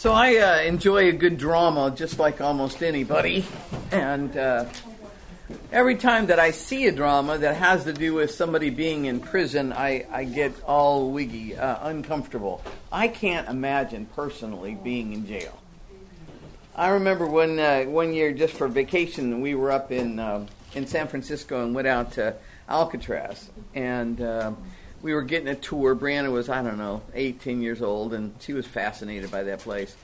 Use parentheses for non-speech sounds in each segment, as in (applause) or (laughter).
So I uh, enjoy a good drama just like almost anybody. And uh, every time that I see a drama that has to do with somebody being in prison, I, I get all wiggy, uh, uncomfortable. I can't imagine personally being in jail. I remember when uh, one year, just for vacation, we were up in uh, in San Francisco and went out to Alcatraz, and uh, we were getting a tour. Brianna was, I don't know, 18 years old, and she was fascinated by that place.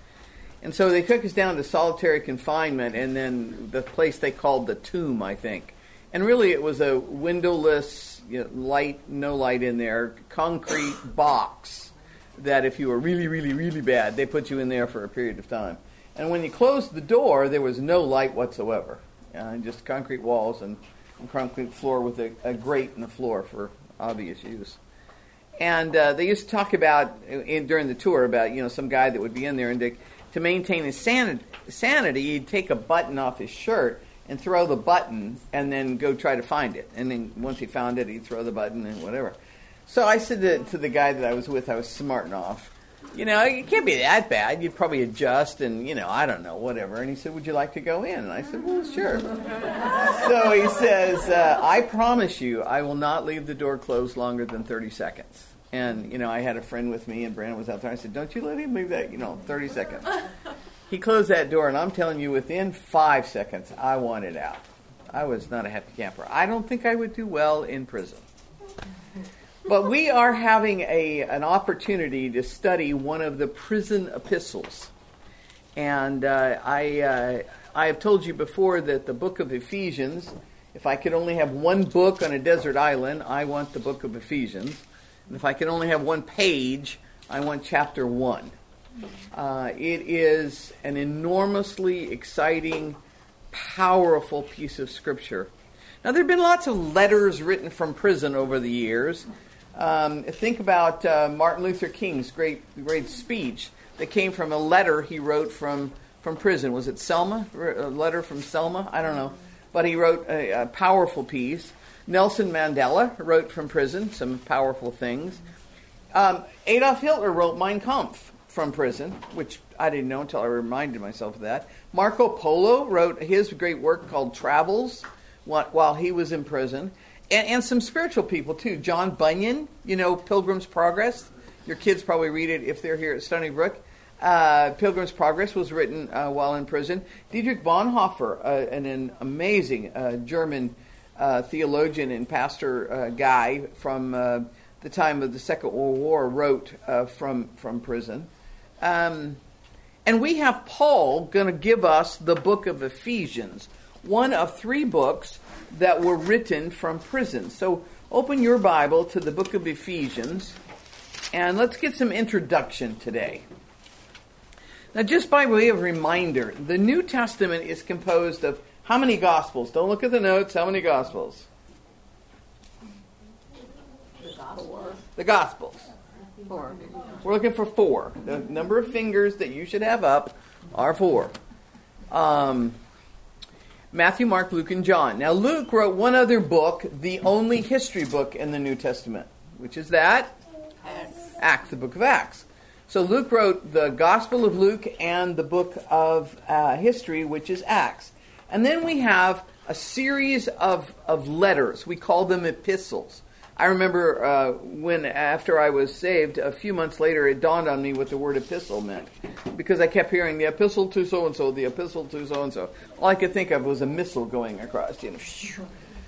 And so they took us down to solitary confinement, and then the place they called the tomb, I think. And really, it was a windowless, you know, light, no light in there, concrete box that if you were really, really, really bad, they put you in there for a period of time. And when you closed the door, there was no light whatsoever, uh, just concrete walls and, concrete floor with a, a grate in the floor for obvious use. And uh, they used to talk about in, during the tour about you know some guy that would be in there and to, to maintain his sanity, sanity, he'd take a button off his shirt and throw the button and then go try to find it. And then once he found it, he'd throw the button and whatever. So I said to, to the guy that I was with, I was smarting off you know, it can't be that bad. You'd probably adjust and, you know, I don't know, whatever. And he said, Would you like to go in? And I said, Well, sure. (laughs) so he says, uh, I promise you, I will not leave the door closed longer than 30 seconds. And, you know, I had a friend with me, and Brandon was out there. I said, Don't you let him leave that, you know, 30 seconds. (laughs) He closed that door, and I'm telling you, within five seconds, I wanted out. I was not a happy camper. I don't think I would do well in prison. But we are having a, an opportunity to study one of the prison epistles. And uh, I, uh, I have told you before that the book of Ephesians, if I could only have one book on a desert island, I want the book of Ephesians. And if I could only have one page, I want chapter 1. Uh, it is an enormously exciting, powerful piece of scripture. Now, there have been lots of letters written from prison over the years. Um, think about uh, Martin Luther King's great, great speech that came from a letter he wrote from, from prison. Was it Selma? A letter from Selma? I don't know. But he wrote a, a powerful piece. Nelson Mandela wrote from prison some powerful things. Um, Adolf Hitler wrote Mein Kampf from prison, which I didn't know until I reminded myself of that. Marco Polo wrote his great work called Travels while he was in prison and, and some spiritual people too. John Bunyan, you know, Pilgrim's Progress. Your kids probably read it if they're here at Stony Brook. Uh, Pilgrim's Progress was written uh, while in prison. Dietrich Bonhoeffer, uh, an, an, amazing uh, German uh, theologian and pastor uh, guy from the time of the Second World War, wrote from from prison. Um, and we have Paul going to give us the book of Ephesians, one of three books that were written from prison. So open your Bible to the book of Ephesians and let's get some introduction today. Now, just by way of reminder, the New Testament is composed of how many Gospels? Don't look at the notes. How many gospels? The Gospels? The Gospels. Four. We're looking for four. The number of fingers that you should have up are four. Um, Matthew, Mark, Luke, and John. Now, Luke wrote one other book, the only history book in the New Testament, which is that? Acts. Acts, the book of Acts. So Luke wrote the Gospel of Luke and the book of uh, history, which is Acts. And then we have a series of, of letters. We call them epistles. I remember uh, when, after I was saved, a few months later, it dawned on me what the word epistle meant. Because I kept hearing the epistle to so and so, the epistle to so and so. All I could think of was a missile going across, you know.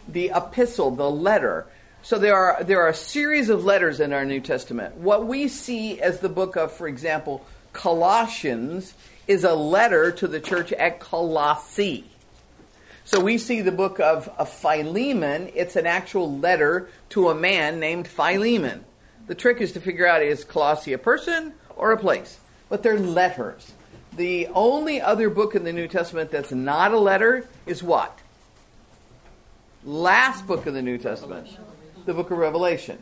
The epistle, the letter. So there are, there are a series of letters in our New Testament. What we see as the book of, for example, Colossians is a letter to the church at Colossae. So we see the book of, of Philemon. It's an actual letter to a man named Philemon. The trick is to figure out is Colossae a person or a place? But they're letters. The only other book in the New Testament that's not a letter is what? Last book of the New Testament, the book of Revelation.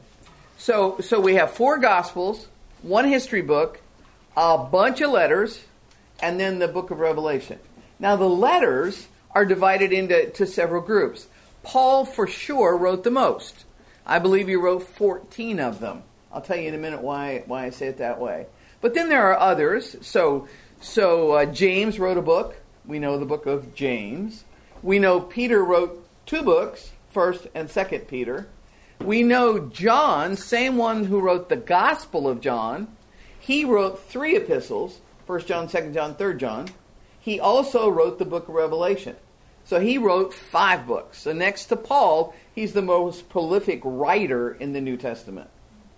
So, so we have four Gospels, one history book, a bunch of letters, and then the book of Revelation. Now, the letters are divided into to several groups. Paul, for sure, wrote the most. I believe he wrote 14 of them. I'll tell you in a minute why, why I say it that way. But then there are others. So, So uh, James wrote a book. We know the book of James. We know Peter wrote two books, First and Second Peter. We know John, same one who wrote the Gospel of John, he wrote three epistles: First John, Second John, Third John. He also wrote the book of Revelation. So he wrote five books. So next to Paul, he's the most prolific writer in the New Testament.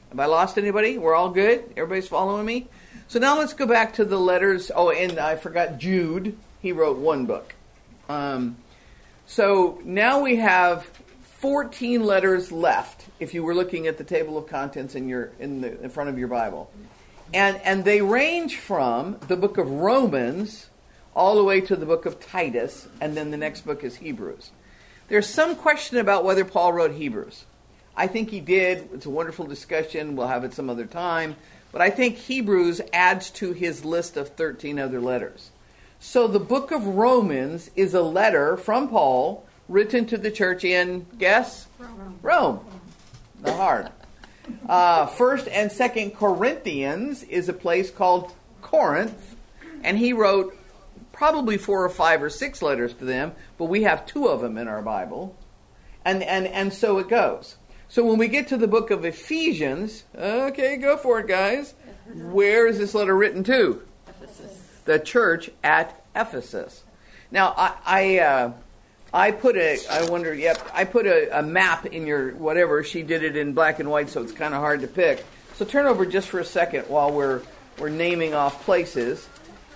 Have I lost anybody? We're all good? Everybody's following me? So now let's go back to the letters. Oh, and I forgot Jude. He wrote one book. Um, so now we have 14 letters left if you were looking at the table of contents in your in the in front of your Bible. And and they range from the book of Romans all the way to the book of Titus and then the next book is Hebrews. There's some question about whether Paul wrote Hebrews. I think he did. It's a wonderful discussion. We'll have it some other time. But I think Hebrews adds to his list of 13 other letters. So the book of Romans is a letter from Paul written to the church in, guess? Rome. Rome. The hard. (laughs) Uh, first and Second Corinthians is a place called Corinth, and he wrote probably four or five or six letters to them, but we have two of them in our Bible. And, and, and so it goes. So when we get to the book of Ephesians, okay, go for it, guys. Where is this letter written to? Ephesus. The church at Ephesus. Now, I, I, uh, I put a, I wonder, yep, I put a, a, map in your whatever. She did it in black and white, so it's kind of hard to pick. So turn over just for a second while we're, we're naming off places.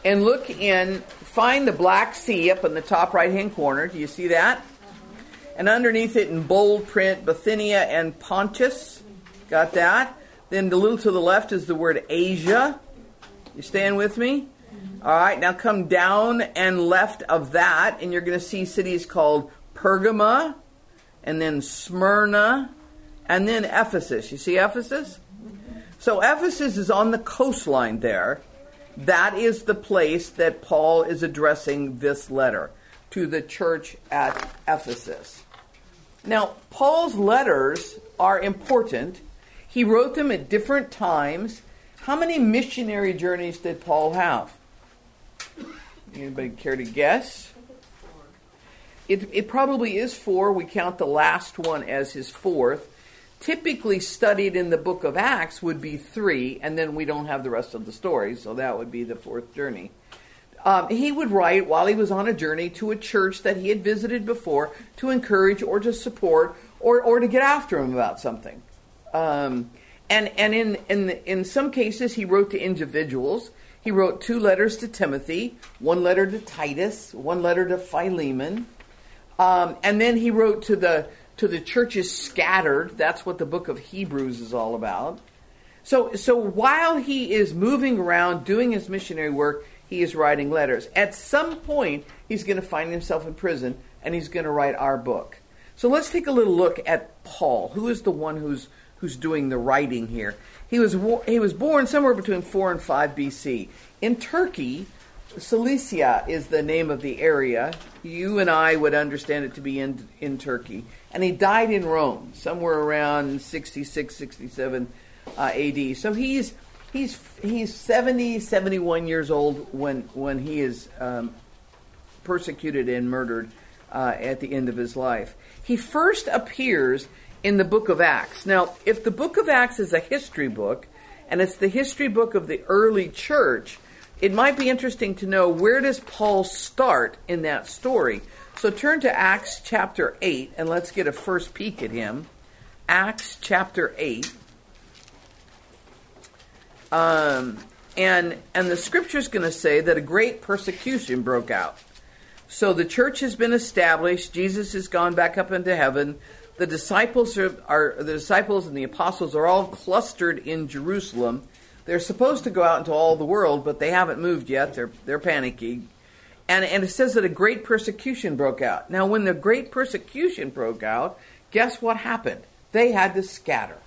And look in, find the Black Sea up in the top right hand corner. Do you see that? and underneath it in bold print, Bithynia and Pontus. Got that? Then a little to the left is the word Asia. You staying with me? All right, now come down and left of that, and you're going to see cities called Pergama, and then Smyrna, and then Ephesus. You see Ephesus? So Ephesus is on the coastline there. That is the place that Paul is addressing this letter to the church at Ephesus. Now, Paul's letters are important. He wrote them at different times. How many missionary journeys did Paul have? Anybody care to guess? It, it probably is four. We count the last one as his fourth. Typically studied in the book of Acts would be three, and then we don't have the rest of the story, so that would be the fourth journey um, he would write while he was on a journey to a church that he had visited before to encourage or to support or, or to get after him about something. Um, and and in, in, in some cases, he wrote to individuals. He wrote two letters to Timothy, one letter to Titus, one letter to Philemon. Um, and then he wrote to the, to the churches scattered. That's what the book of Hebrews is all about. So, so while he is moving around doing his missionary work, he is writing letters. At some point, he's going to find himself in prison and he's going to write our book. So let's take a little look at Paul. Who is the one who's who's doing the writing here? He was he was born somewhere between 4 and 5 BC in Turkey. Cilicia is the name of the area. You and I would understand it to be in in Turkey. And he died in Rome somewhere around 66 67 uh, AD. So he's he's he's 70, 71 years old when when he is um, persecuted and murdered uh, at the end of his life. He first appears in the book of Acts. Now, if the book of Acts is a history book, and it's the history book of the early church, it might be interesting to know where does Paul start in that story. So turn to Acts chapter 8 and let's get a first peek at him. Acts chapter 8. Um, and and the scripture is going to say that a great persecution broke out. So the church has been established. Jesus has gone back up into heaven. The disciples are, are the disciples and the apostles are all clustered in Jerusalem. They're supposed to go out into all the world, but they haven't moved yet. They're they're panicking. And, and it says that a great persecution broke out. Now, when the great persecution broke out, guess what happened? They had to scatter.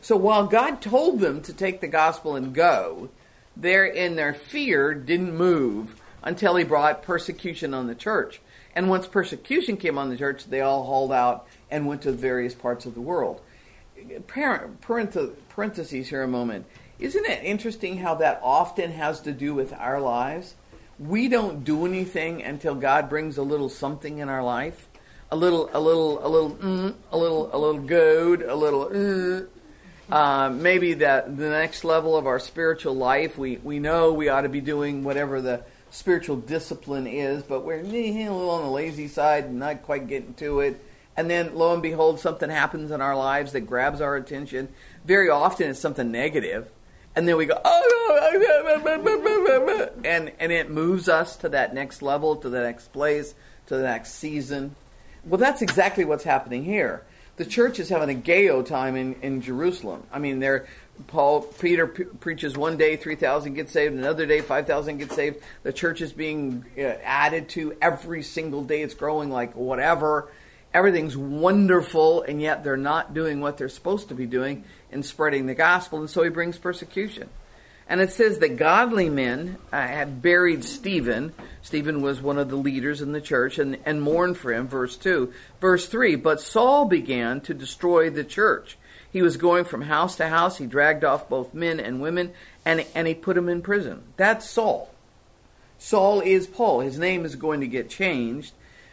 So while God told them to take the gospel and go, their in their fear didn't move until he brought persecution on the church. And once persecution came on the church, they all hauled out and went to various parts of the world. Parentheses here a moment. Isn't it interesting how that often has to do with our lives? We don't do anything until God brings a little something in our life, a little, a little, a little, mm, a little, a little goad, a little. Uh, uh, maybe that the next level of our spiritual life, we we know we ought to be doing whatever the spiritual discipline is, but we're a little on the lazy side and not quite getting to it. And then, lo and behold, something happens in our lives that grabs our attention. Very often, it's something negative and then we go oh and and it moves us to that next level to the next place to the next season. Well that's exactly what's happening here. The church is having a gayo time in, in jerusalem. I mean they're paul peter p- preaches one day 3000 get saved another day 5000 get saved. The church is being uh, added to every single day. It's growing like whatever. Everything's wonderful and yet they're not doing what they're supposed to be doing in spreading the gospel, and so he brings persecution. And it says that godly men uh, had buried Stephen. Stephen was one of the leaders in the church and, and mourned for him, verse 2. Verse 3 But Saul began to destroy the church. He was going from house to house. He dragged off both men and women, and, and he put them in prison. That's Saul. Saul is Paul. His name is going to get changed,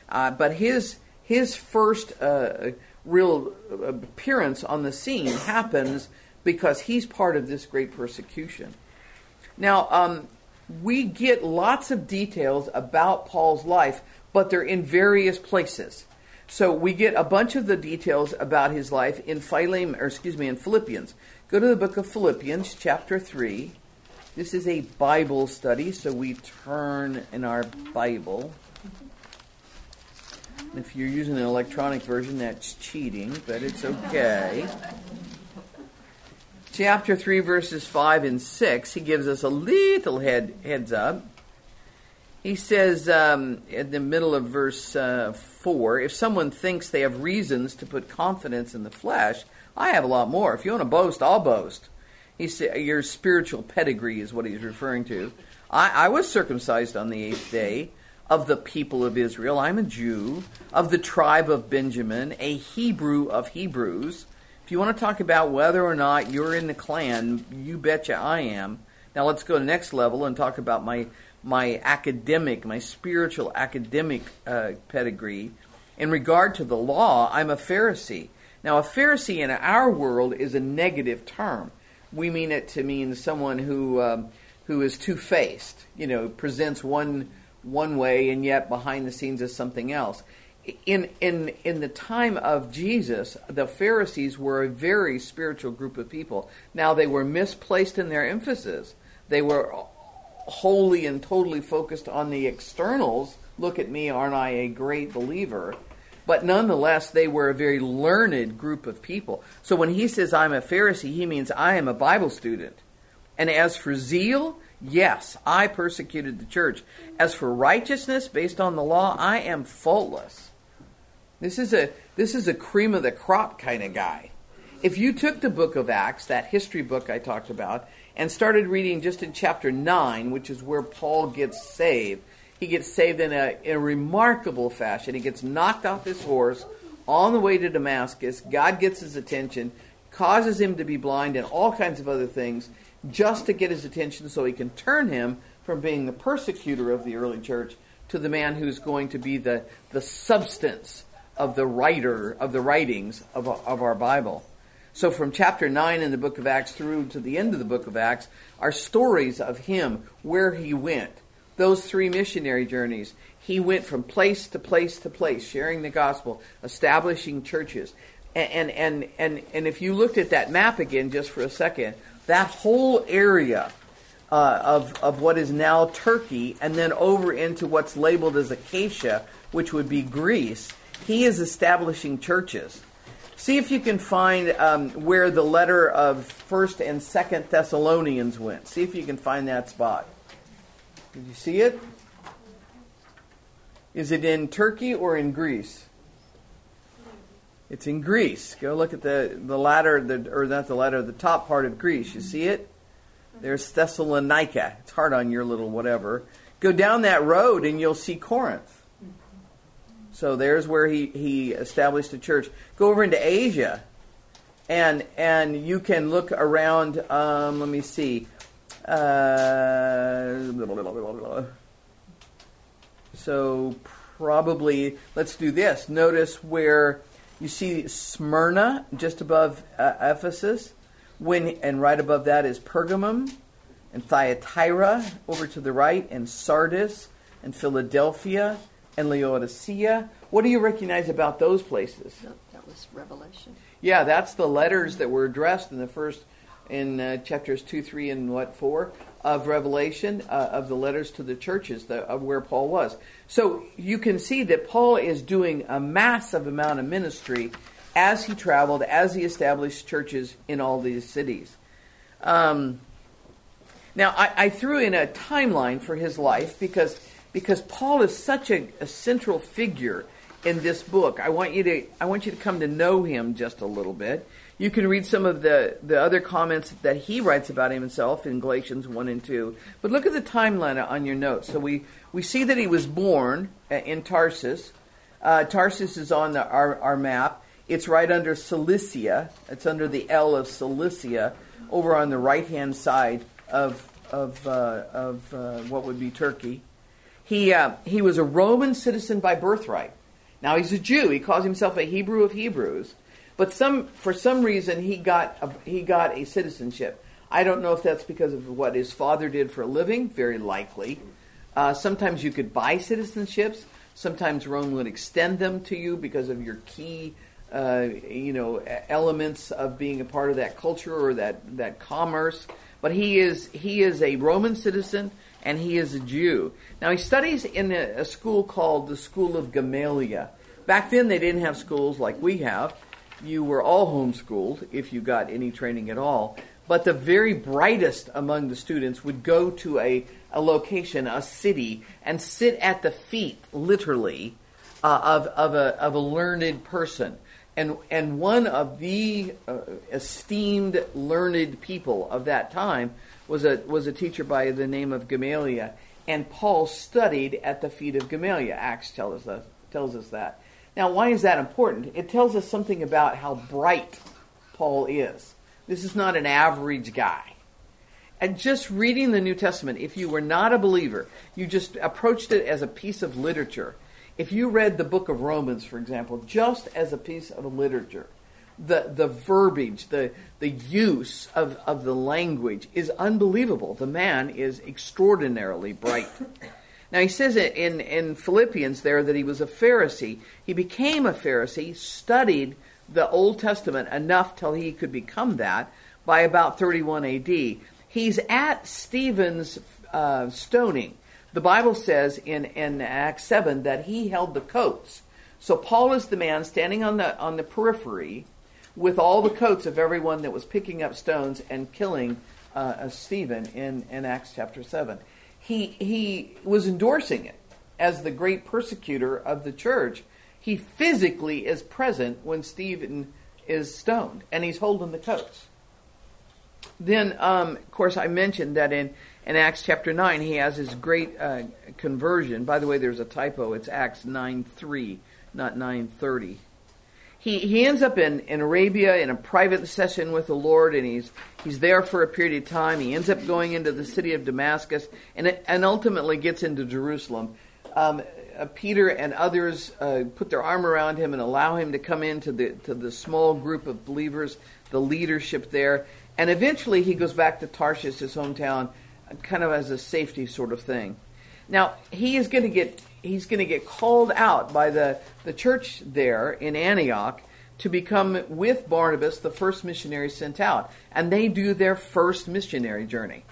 uh, but his, his first uh, real appearance on the scene happens because he's part of this great persecution. Now, um, we get lots of details about Paul's life, but they're in various places. So we get a bunch of the details about his life in Philemon, or excuse me, in Philippians. Go to the book of Philippians, chapter three. This is a Bible study, so we turn in our Bible if you're using an electronic version, that's cheating, but it's okay. Chapter 3, verses 5 and 6, he gives us a little head, heads up. He says um, in the middle of verse uh, 4 if someone thinks they have reasons to put confidence in the flesh, I have a lot more. If you want to boast, I'll boast. He said, Your spiritual pedigree is what he's referring to. I, I was circumcised on the eighth day of the people of Israel. I'm a Jew of the tribe of Benjamin, a Hebrew of Hebrews. If you want to talk about whether or not you're in the clan, you betcha I am. Now let's go to the next level and talk about my my academic, my spiritual academic uh, pedigree. In regard to the law, I'm a Pharisee. Now, a Pharisee in our world is a negative term. We mean it to mean someone who um, who is two faced. You know, presents one one way and yet behind the scenes is something else. In, in, in the time of Jesus, the Pharisees were a very spiritual group of people. Now, they were misplaced in their emphasis. They were wholly and totally focused on the externals. Look at me, aren't I a great believer? But nonetheless, they were a very learned group of people. So when he says, I'm a Pharisee, he means I am a Bible student. And as for zeal, Yes, I persecuted the church. As for righteousness based on the law, I am faultless. This is a this is a cream of the crop kind of guy. If you took the book of Acts, that history book I talked about, and started reading just in chapter 9, which is where Paul gets saved, he gets saved in a, in a remarkable fashion. He gets knocked off his horse on the way to Damascus. God gets his attention, causes him to be blind, and all kinds of other things just to get his attention so he can turn him from being the persecutor of the early church to the man who's going to be the, the substance of the writer of the writings of, of our Bible. So from chapter 9 in the book of Acts through to the end of the book of Acts are stories of him, where he went. Those three missionary journeys. He went from place to place to place, sharing the gospel, establishing churches. And, and, and, and, and if you looked at that map again just for a second, that whole area uh, of, of what is now Turkey and then over into what's labeled as Achaia, which would be Greece, he is establishing churches. See if you can find um, where the letter of First and Second Thessalonians went. See if you can find that spot. Did you see it? Is it in Turkey or in Greece? It's in Greece. Go look at the, the ladder, the, or not the ladder, the top part of Greece. You see it? There's Thessalonica. It's hard on your little whatever. Go down that road and you'll see Corinth. So there's where he, he established a church. Go over into Asia. and and you can look around. Um, let me see. Uh, so probably let's do this. Notice where you see Smyrna just above uh, Ephesus, when and right above that is Pergamum, and Thyatira over to the right, and Sardis, and Philadelphia, and Laodicea. What do you recognize about those places? That was Revelation. Yeah, that's the letters that were addressed in the first, in uh, chapters 2, 3, and what, 4 of Revelation, uh, of the letters to the churches the, of where Paul was. So you can see that Paul is doing a massive amount of ministry as he traveled, as he established churches in all these cities. Um, now, I, I, threw in a timeline for his life because because Paul is such a, a central figure in this book. I want you to I want you to come to know him just a little bit. You can read some of the, the other comments that he writes about himself in Galatians 1 and 2. But look at the timeline on your notes. So we, we see that he was born uh, in Tarsus. Uh, Tarsus is on the, our, our map. It's right under Cilicia. It's under the L of Cilicia, over on the right hand side of, of, uh, of uh, what would be Turkey. He, uh, he was a Roman citizen by birthright. Now he's a Jew. He calls himself a Hebrew of Hebrews, but some for some reason he got a, he got a citizenship. I don't know if that's because of what his father did for a living. Very likely. Uh, sometimes you could buy citizenships. Sometimes Rome would extend them to you because of your key, uh, you know, elements of being a part of that culture or that that commerce. But he is he is a Roman citizen and he is a Jew. Now he studies in a, a school called the School of Gamaliel. Back then they didn't have schools like we have. You were all homeschooled if you got any training at all. But the very brightest among the students would go to a, a location, a city, and sit at the feet, literally, uh, of, of, a, of a learned person. And, and one of the uh, esteemed learned people of that time was a was a teacher by the name of Gamaliel, and Paul studied at the feet of Gamaliel. Acts tells us tells us that. Now, why is that important? It tells us something about how bright Paul is. This is not an average guy. And just reading the New Testament, if you were not a believer, you just approached it as a piece of literature. If you read the book of Romans, for example, just as a piece of literature, the, the verbiage, the, the use of, of the language is unbelievable. The man is extraordinarily bright. Now, he says it in, in Philippians there that he was a Pharisee. He became a Pharisee, studied the Old Testament enough till he could become that by about 31 AD. He's at Stephen's uh, stoning. The Bible says in, in Acts 7 that he held the coats. So Paul is the man standing on the, on the periphery with all the coats of everyone that was picking up stones and killing uh, Stephen in, in Acts chapter 7. He, he was endorsing it as the great persecutor of the church. He physically is present when Stephen is stoned, and he's holding the coats. Then, um, of course, I mentioned that in, in Acts chapter 9, he has his great uh, conversion. By the way, there's a typo. It's Acts 9 3, not 930 he, he ends up in, in Arabia in a private session with the Lord, and he's he's there for a period of time. He ends up going into the city of Damascus, and and ultimately gets into Jerusalem. Um, uh, Peter and others uh, put their arm around him and allow him to come into the to the small group of believers, the leadership there, and eventually he goes back to Tarshish, his hometown, kind of as a safety sort of thing. Now he is going to get he's going to get called out by the, the church there in Antioch to become with Barnabas the first missionary sent out. And they do their first missionary journey.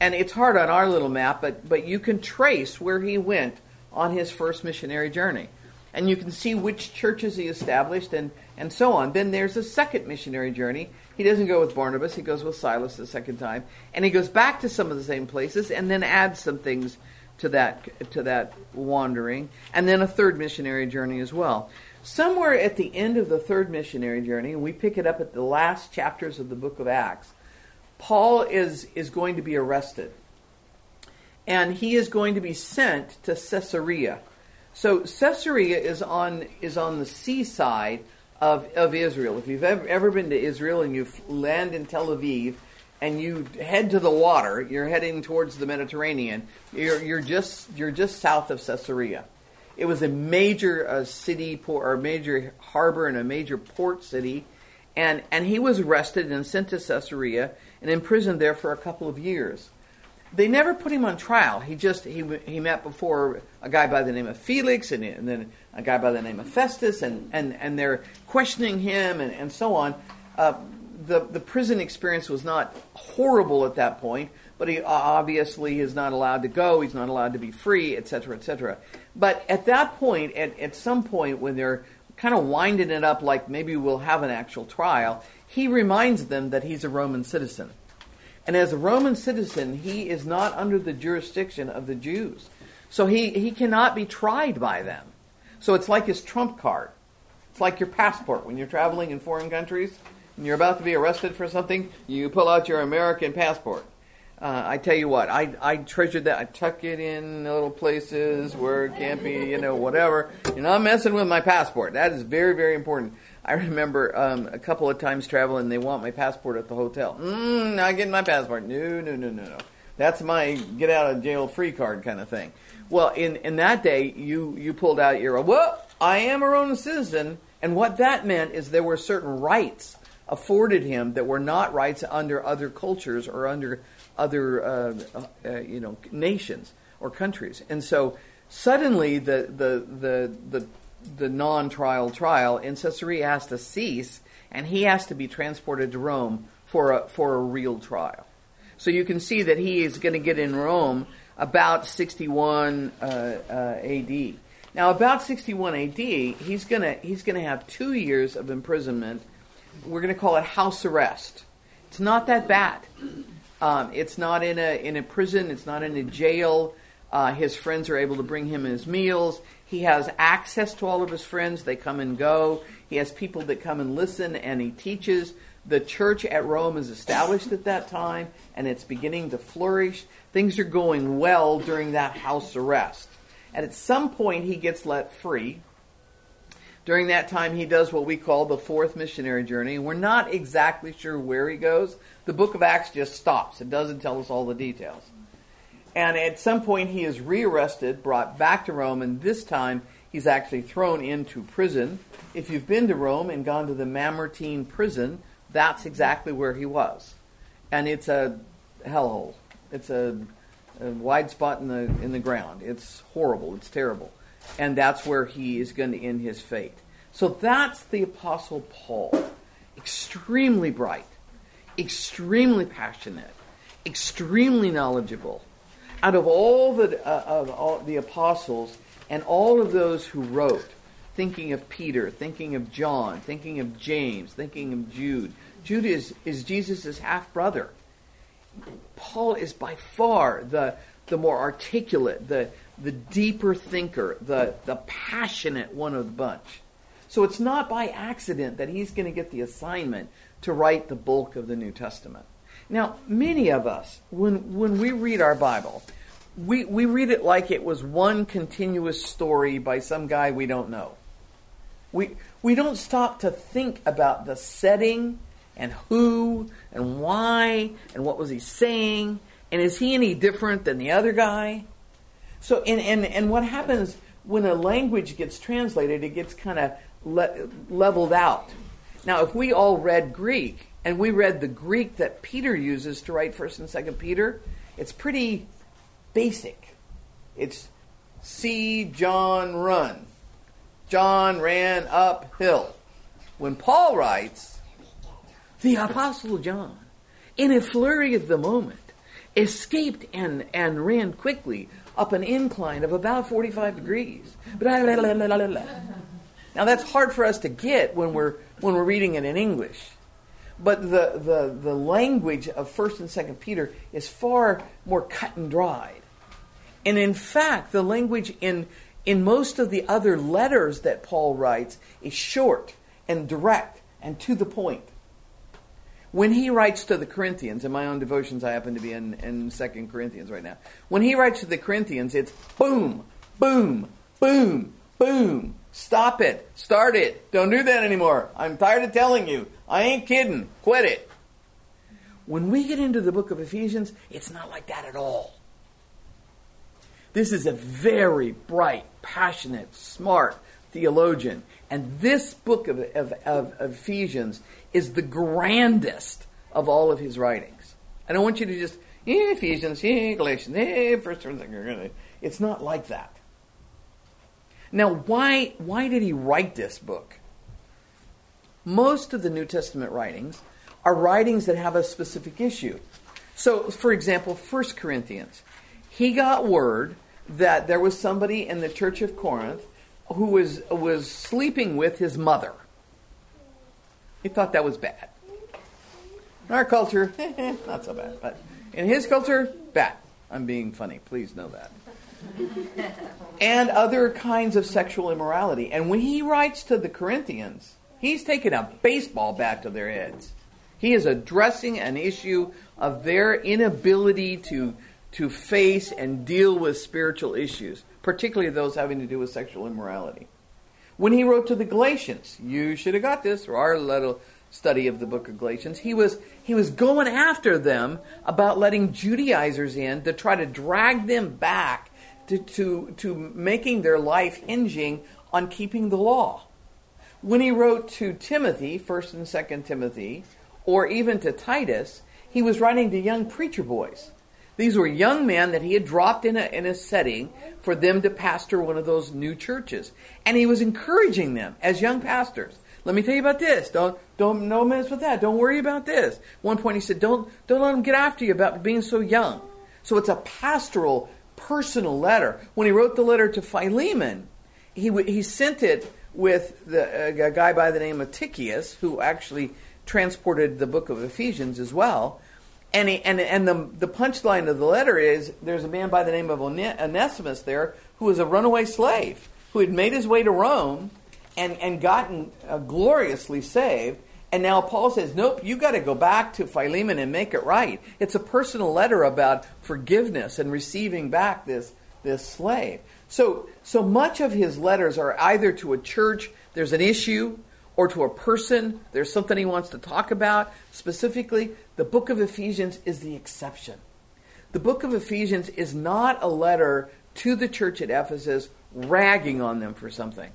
And it's hard on our little map, but, but you can trace where he went on his first missionary journey. And you can see which churches he established and, and so on. Then there's a second missionary journey. He doesn't go with Barnabas, he goes with Silas the second time. And he goes back to some of the same places and then adds some things to that to that wandering, and then a third missionary journey as well. Somewhere at the end of the third missionary journey, and we pick it up at the last chapters of the book of Acts, Paul is is going to be arrested, and he is going to be sent to Caesarea. So Caesarea is on is on the seaside of, of Israel. If you've ever, ever been to Israel and you land in Tel Aviv and you head to the water, you're heading towards the Mediterranean. You're, you're just you're just south of Caesarea. It was a major uh, city port, or major harbor and a major port city, and and he was arrested and sent to Caesarea and imprisoned there for a couple of years. They never put him on trial. He just he he met before a guy by the name of Felix and, and then a guy by the name of Festus, and and and they're questioning him and and so on. Uh, the the prison experience was not horrible at that point, but he obviously is not allowed to go. He's not allowed to be free, etc., etc. But at that point, at at some point when they're kind of winding it up, like maybe we'll have an actual trial, he reminds them that he's a Roman citizen, and as a Roman citizen, he is not under the jurisdiction of the Jews, so he he cannot be tried by them. So it's like his trump card. It's like your passport when you're traveling in foreign countries you're about to be arrested for something, you pull out your American passport. Uh, I tell you what, I, I treasure that. I tuck it in little places where it can't be, you know, whatever. You're not messing with my passport. That is very, very important. I remember um, a couple of times traveling, they want my passport at the hotel. Mm, not getting my passport. No, no, no, no, no. That's my get out of jail free card kind of thing. Well, in, in that day, you, you pulled out your, well, I am a Roman citizen. And what that meant is there were certain rights afforded him that were not rights under other cultures or under other uh, uh, you know nations or countries. And so suddenly the the the the, the non-trial trial in Caesarea has to cease, and he has to be transported to Rome for a for a real trial. So you can see that he is going to get in Rome about 61 uh, uh A.D. Now, about 61 A.D., he's to he's going to have two years of imprisonment we're going to call it house arrest. It's not that bad. Um, it's not in a in a prison. It's not in a jail. Uh, his friends are able to bring him his meals. He has access to all of his friends. They come and go. He has people that come and listen, and he teaches. The church at Rome is established at that time, and it's beginning to flourish. Things are going well during that house arrest. And at some point, he gets let free. During that time, he does what we call the fourth missionary journey. We're not exactly sure where he goes. The book of Acts just stops, it doesn't tell us all the details. And at some point, he is rearrested, brought back to Rome, and this time he's actually thrown into prison. If you've been to Rome and gone to the Mamertine prison, that's exactly where he was. And it's a hellhole. It's a, a wide spot in the in the ground. It's horrible. It's terrible and that's where he is going to end his fate. So that's the Apostle Paul. Extremely bright, extremely passionate, extremely knowledgeable. Out of all the, uh, of all the apostles and all of those who wrote, thinking of Peter, thinking of John, thinking of James, thinking of Jude. Jude is, is Jesus' half brother. Paul is by far the, the more articulate, the, the deeper thinker, the, the passionate one of the bunch. So it's not by accident that he's going to get the assignment to write the bulk of the New Testament. Now, many of us, when, when we read our Bible, we, we read it like it was one continuous story by some guy we don't know. We, we don't stop to think about the setting and who and why and what was he saying and is he any different than the other guy? So, and, and, and what happens when a language gets translated, it gets kind of le- leveled out. Now, if we all read Greek, and we read the Greek that Peter uses to write 1st and 2nd Peter, it's pretty basic. It's see John run. John ran uphill. When Paul writes, the Apostle John, in a flurry of the moment, escaped and, and ran quickly up an incline of about 45 degrees. Now that's hard for us to get when we're when we're reading it in English. But the, the, the language of first and second Peter is far more cut and dried. And in fact, the language in in most of the other letters that Paul writes is short and direct and to the point. When he writes to the Corinthians, in my own devotions, I happen to be in, in 2 Corinthians right now. When he writes to the Corinthians, it's boom, boom, boom, boom, Stop it. Start it. Don't do that anymore. I'm tired of telling you. I ain't kidding. Quit it. When we get into the book of Ephesians, it's not like that at all. This is a very bright, passionate, smart theologian. And this book of, of, of, Ephesians is the grandest of all of his writings. I don't want you to just, yeah, Ephesians, yeah, Galatians, yeah, first, it's not like that. Now, why, why did he write this book? Most of the New Testament writings are writings that have a specific issue. So, for example, 1 Corinthians. He got word that there was somebody in the church of Corinth who was, was sleeping with his mother. He thought that was bad. In our culture, (laughs) not so bad. But in his culture, bad. I'm being funny. Please know that and other kinds of sexual immorality. And when he writes to the Corinthians, he's taking a baseball bat to their heads. He is addressing an issue of their inability to, to face and deal with spiritual issues, particularly those having to do with sexual immorality. When he wrote to the Galatians, you should have got this, or our little study of the book of Galatians, he was, he was going after them about letting Judaizers in to try to drag them back to, to, to making their life hinging on keeping the law. When he wrote to Timothy, 1st and 2nd Timothy, or even to Titus, he was writing to young preacher boys. These were young men that he had dropped in a, in a setting for them to pastor one of those new churches. And he was encouraging them as young pastors. Let me tell you about this. Don't don't no mess with that. Don't worry about this. One point he said, Don't don't let them get after you about being so young. So it's a pastoral personal letter. When he wrote the letter to Philemon, he, he sent it with the, a guy by the name of Tychicus, who actually transported the book of Ephesians as well. And, he, and, and the, the punchline of the letter is there's a man by the name of Onesimus there who was a runaway slave who had made his way to Rome and, and gotten uh, gloriously saved. And now Paul says, nope, you got to go back to Philemon and make it right. It's a personal letter about forgiveness and receiving back this, this slave. So, so much of his letters are either to a church, there's an issue, or to a person, there's something he wants to talk about. Specifically, the book of Ephesians is the exception. The book of Ephesians is not a letter to the church at Ephesus ragging on them for something,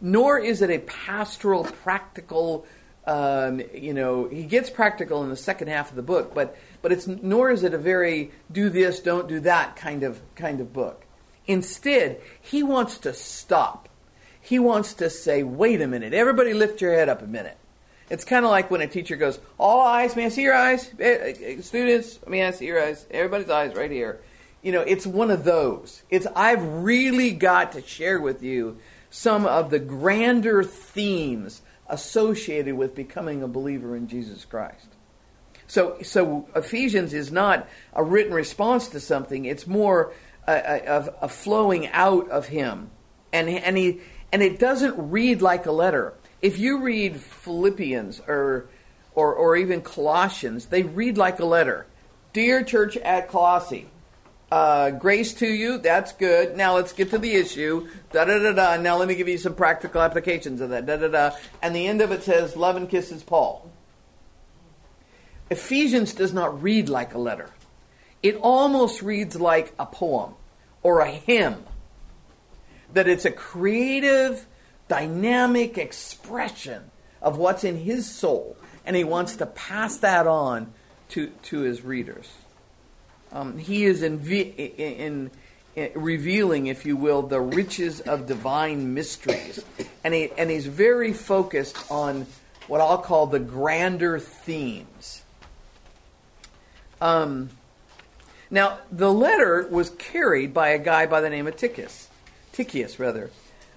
nor is it a pastoral, practical, um, you know, he gets practical in the second half of the book, but but it's nor is it a very do this, don't do that kind of kind of book. Instead, he wants to stop. He wants to say, "Wait a minute, everybody, lift your head up a minute." It's kind of like when a teacher goes, "All eyes, may I see your eyes, eh, eh, students? May I see your eyes? Everybody's eyes, right here." You know, it's one of those. It's I've really got to share with you some of the grander themes associated with becoming a believer in Jesus Christ. So, so Ephesians is not a written response to something; it's more of a, a, flowing out of Him, and and he and it doesn't read like a letter. If you read Philippians or or or even Colossians, they read like a letter. Dear church at Colossae, uh, grace to you. That's good. Now let's get to the issue. Da da da da. Now let me give you some practical applications of that. Da da da. And the end of it says, "Love and kisses, Paul." Ephesians does not read like a letter. It almost reads like a poem or a hymn. That it's a creative, dynamic expression of what's in his soul, and he wants to pass that on to, to his readers. Um, he is in, in, in, revealing, if you will, the riches of divine mysteries. And, he, and he's very focused on what I'll call the grander themes. Um, now, the letter was carried by a guy by the name of Tychicus. Tychicus, rather.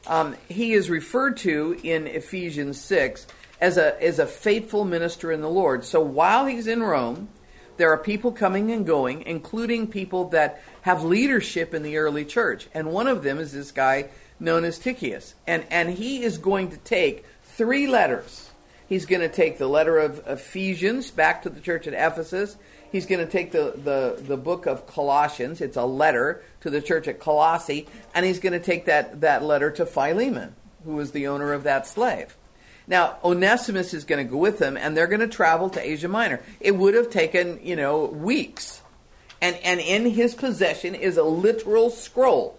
Um, he is referred to in Ephesians 6 as a, as a faithful minister in the Lord. So while he's in Rome, there are people coming and going, including people that have leadership in the early church. And one of them is this guy known as Tychicus. And, and he is going to take three letters. He's going to take the letter of Ephesians back to the church at Ephesus. He's going to take the, the, the book of Colossians. It's a letter to the church at Colossae. And he's going to take that, that letter to Philemon. who was the owner of that slave. Now, Onesimus is going to go with them, and they're going to travel to Asia Minor. It would have taken, you know, weeks. And, and in his possession is a literal scroll.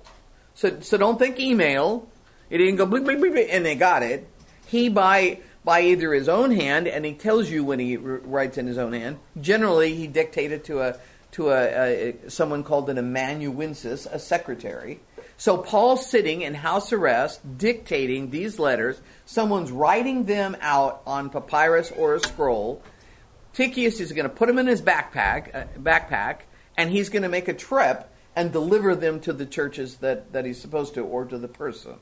So, so don't think email. It didn't go bleep, bleep, bleep, and they got it. He, by, by either his own hand, and he tells you when he writes in his own hand, generally he dictated to a, to a, a someone called an amanuensis, a secretary. So Paul's sitting in house arrest, dictating these letters. Someone's writing them out on papyrus or a scroll. Tychicus is going to put them in his backpack, uh, backpack, and he's going to make a trip and deliver them to the churches that, that he's supposed to, or to the person.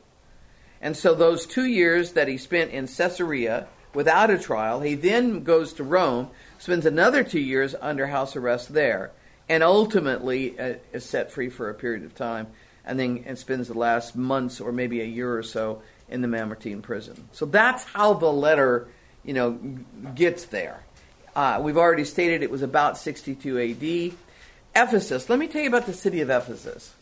And so those two years that he spent in Caesarea without a trial, he then goes to Rome, spends another two years under house arrest there, and ultimately uh, is set free for a period of time, and then and spends the last months or maybe a year or so in the Mamertine prison. So that's how the letter, you know, gets there. Uh, we've already stated it was about 62 AD. Ephesus. Let me tell you about the city of Ephesus.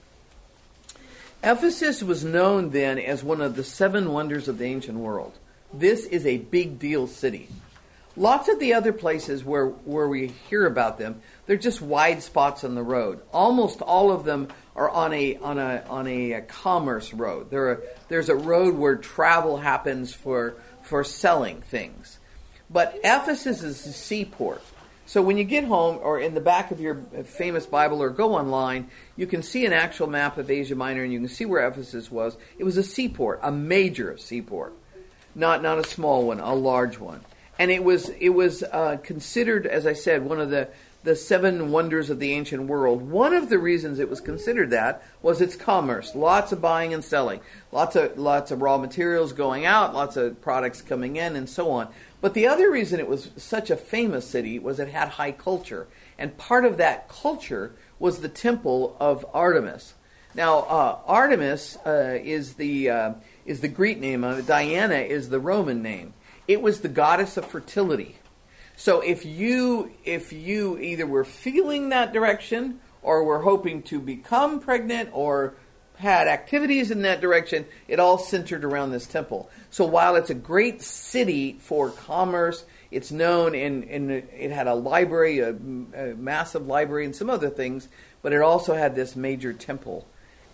Ephesus was known then as one of the seven wonders of the ancient world. This is a big deal city. Lots of the other places where, where we hear about them, they're just wide spots on the road. Almost all of them are on a on a on a, a commerce road. There are, there's a road where travel happens for for selling things. But Ephesus is a seaport. So when you get home or in the back of your famous Bible or go online, you can see an actual map of Asia Minor and you can see where Ephesus was. It was a seaport, a major seaport, not not a small one, a large one. And it was it was uh, considered, as I said, one of the the seven wonders of the ancient world. One of the reasons it was considered that was its commerce. Lots of buying and selling. Lots of lots of raw materials going out, lots of products coming in and so on. But the other reason it was such a famous city was it had high culture. And part of that culture was the temple of Artemis. Now, uh, Artemis uh, is, the, uh, is the Greek name, uh, Diana is the Roman name. It was the goddess of fertility. So if you, if you either were feeling that direction or were hoping to become pregnant or had activities in that direction, it all centered around this temple. So while it's a great city for commerce, it's known in, in it had a library, a, a massive library, and some other things, but it also had this major temple.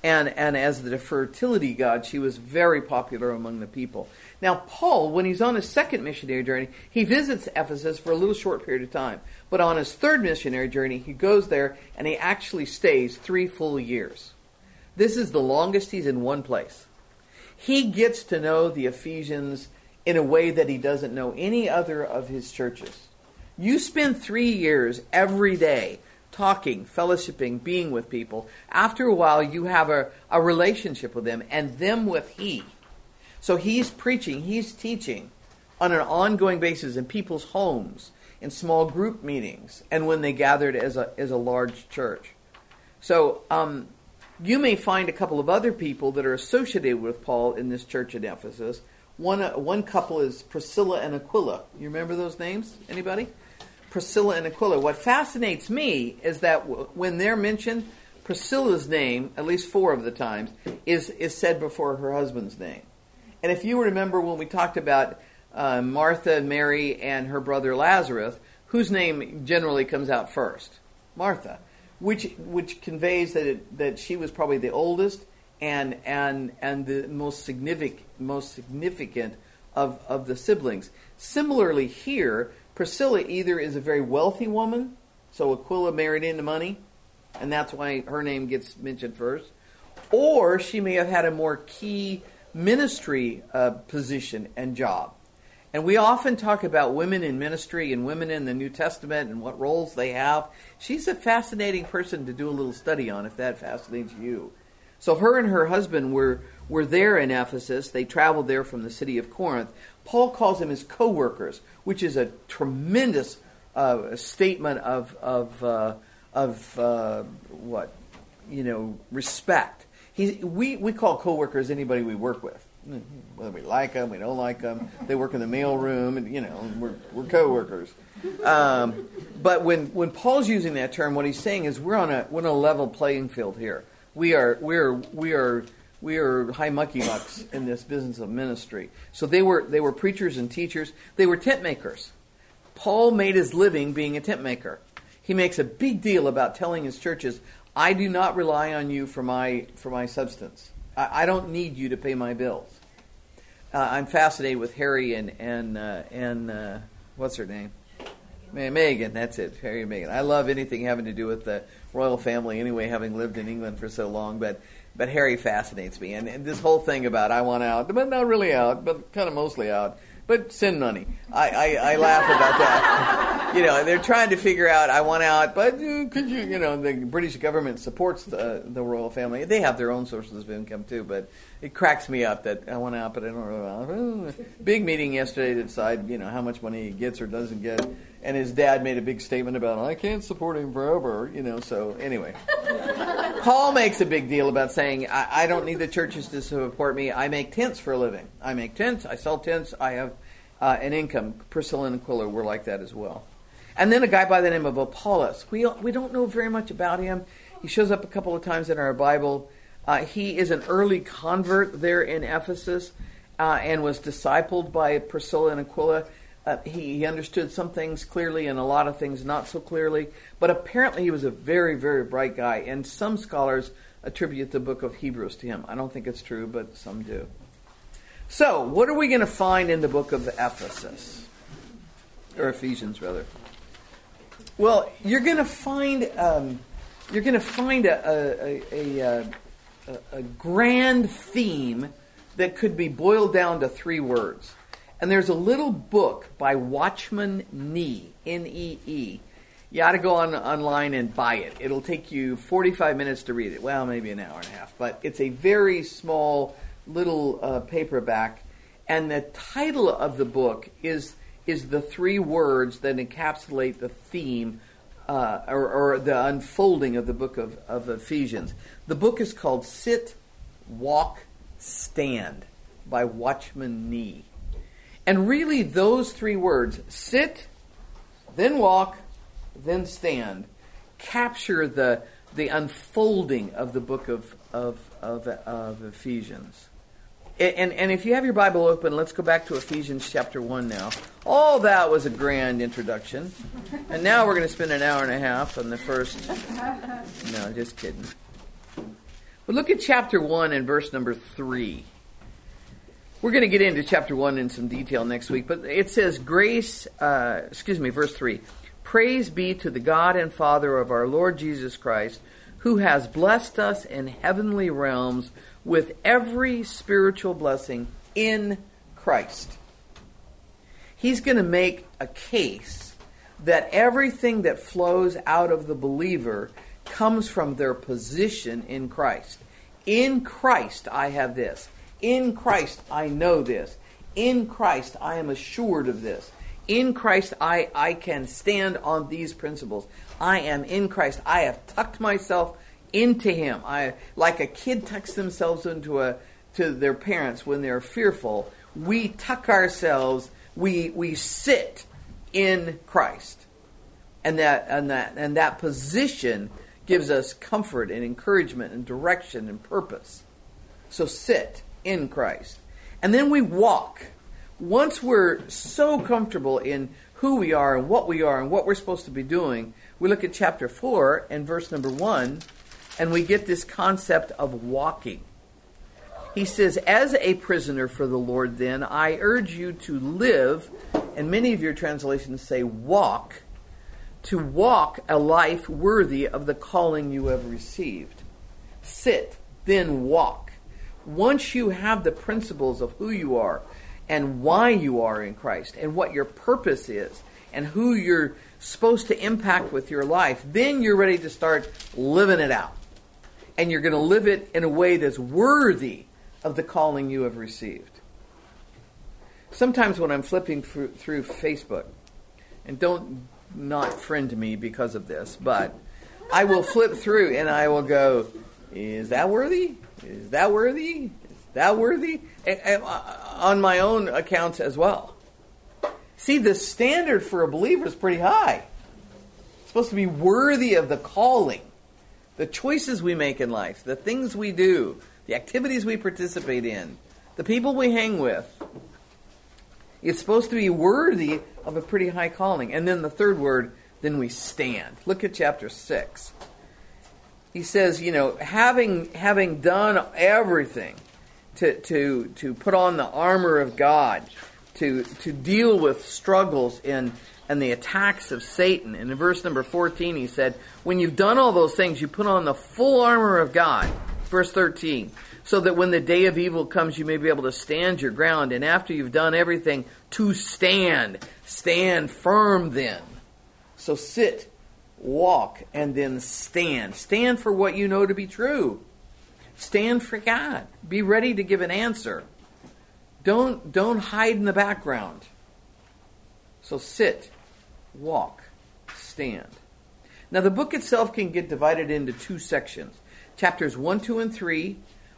And, and as the fertility god, she was very popular among the people. Now, Paul, when he's on his second missionary journey, he visits Ephesus for a little short period of time. But on his third missionary journey, he goes there and he actually stays three full years. This is the longest he's in one place. He gets to know the Ephesians in a way that he doesn't know any other of his churches. You spend three years every day talking, fellowshipping, being with people. After a while, you have a, a relationship with them and them with he. So he's preaching, he's teaching on an ongoing basis in people's homes, in small group meetings, and when they gathered as a, as a large church. So um, you may find a couple of other people that are associated with Paul in this church at Ephesus. One, uh, one couple is Priscilla and Aquila. You remember those names? Anybody? Priscilla and Aquila. What fascinates me is that w- when they're mentioned, Priscilla's name, at least four of the times, is, is said before her husband's name. And if you remember when we talked about uh, Martha, Mary, and her brother Lazarus, whose name generally comes out first? Martha which which conveys that it, that she was probably the oldest and and and the most significant most significant of of the siblings. Similarly, here Priscilla either is a very wealthy woman, so Aquila married into money, and that's why her name gets mentioned first, or she may have had a more key ministry uh, position and job. And we often talk about women in ministry and women in the New Testament and what roles they have. She's a fascinating person to do a little study on if that fascinates you. So her and her husband were, were there in Ephesus. They traveled there from the city of Corinth. Paul calls them his co-workers, which is a tremendous uh, statement of, of, uh, of uh, what, you know, respect. He, we, we call co-workers anybody we work with whether we like them, we don't like them. They work in the mail room, and you know, we're we're coworkers. Um, but when when Paul's using that term, what he's saying is we're on a we're on a level playing field here. We are we're we are we are high mucky mucks in this business of ministry. So they were they were preachers and teachers. They were tent makers. Paul made his living being a tent maker. He makes a big deal about telling his churches, "I do not rely on you for my for my substance. I, I don't need you to pay my bills." Uh, I'm fascinated with Harry and and uh, and uh, what's her name, Meghan. That's it, Harry and Meghan. I love anything having to do with the royal family. Anyway, having lived in England for so long, but but Harry fascinates me, and, and this whole thing about I want out, but not really out, but kind of mostly out but send money. I, I, I laugh about that. (laughs) you know, they're trying to figure out, I want out, but uh, could you, you know, the British government supports the, the royal family. They have their own sources of income too, but it cracks me up that I want out, but I don't really want Big meeting yesterday to decide, you know, how much money he gets or doesn't get. And his dad made a big statement about, I can't support him forever, you know, so anyway. (laughs) Paul makes a big deal about saying, I, I, don't need the churches to support me. I make tents for a living. I make tents. I sell tents. I have uh, an income. Priscilla and Aquila were like that as well. And then a guy by the name of Apollos. We, we don't know very much about him. He shows up a couple of times in our Bible. Uh, he is an early convert there in Ephesus uh, and was discipled by Priscilla and Aquila. Uh, he, he, understood some things clearly and a lot of things not so clearly, but apparently he was a very, very bright guy, and some scholars attribute the book of Hebrews to him. I don't think it's true, but some do. So, what are we going to find in the book of Ephesus? Or Ephesians, rather. Well, you're going to find um, you're going to find a, a, a, a, a grand theme that could be boiled down to three words. And there's a little book by Watchman Nee, N E E. You ought to go on online and buy it. It'll take you 45 minutes to read it. Well, maybe an hour and a half, but it's a very small little uh, paperback. And the title of the book is is the three words that encapsulate the theme uh, or, or, the unfolding of the book of, of Ephesians. The book is called Sit, Walk, Stand by Watchman Nee. And really, those three words, sit, then walk, then stand, capture the, the unfolding of the book of, of, of, of Ephesians. And, and if you have your Bible open, let's go back to Ephesians chapter 1 now. All that was a grand introduction. And now we're going to spend an hour and a half on the first. No, just kidding. But look at chapter 1 and verse number 3. We're going to get into chapter 1 in some detail next week, but it says, Grace, uh, excuse me, verse 3 Praise be to the God and Father of our Lord Jesus Christ, who has blessed us in heavenly realms with every spiritual blessing in Christ. He's going to make a case that everything that flows out of the believer comes from their position in Christ. In Christ, I have this. In Christ, I know this. In Christ, I am assured of this. In Christ, I, I can stand on these principles. I am in Christ. I have tucked myself into Him. I, like a kid tucks themselves into a, to their parents when they're fearful, we tuck ourselves, we, we sit in Christ. And that, and, that, and that position gives us comfort and encouragement and direction and purpose. So sit in Christ. And then we walk. Once we're so comfortable in who we are and what we are and what we're supposed to be doing, we look at chapter 4 and verse number 1, and we get this concept of walking. He says, As a prisoner for the Lord, then, I urge you to live, and many of your translations say walk, to walk a life worthy of the calling you have received. Sit, then walk once you have the principles of who you are and why you are in Christ and what your purpose is and who you're supposed to impact with your life, then you're ready to start living it out. And you're going to live it in a way that's worthy of the calling you have received. Sometimes when I'm flipping through, through Facebook, and don't not friend me because of this, but I will flip through and I will go, is that worthy? Is that worthy? Is that worthy? And, and, uh, on my own accounts as well. See, the standard for a believer is pretty high. It's supposed to be worthy of the calling, the choices we make in life, the things we do, the activities we participate in, the people we hang with. It's supposed to be worthy of a pretty high calling. And then the third word, then we stand. Look at chapter 6. He says, you know, having having done everything to to to put on the armor of God, to to deal with struggles and and the attacks of Satan. And in verse number 14 he said, when you've done all those things, you put on the full armor of God. Verse 13 so that when the day of evil comes, you may be able to stand your ground. And after you've done everything, to stand. Stand firm then. So sit, walk, and then stand. Stand for what you know to be true. Stand for God. Be ready to give an answer. Don't, don't hide in the background. So sit, walk, stand. Now, the book itself can get divided into two sections. Chapters 1, 2, and 3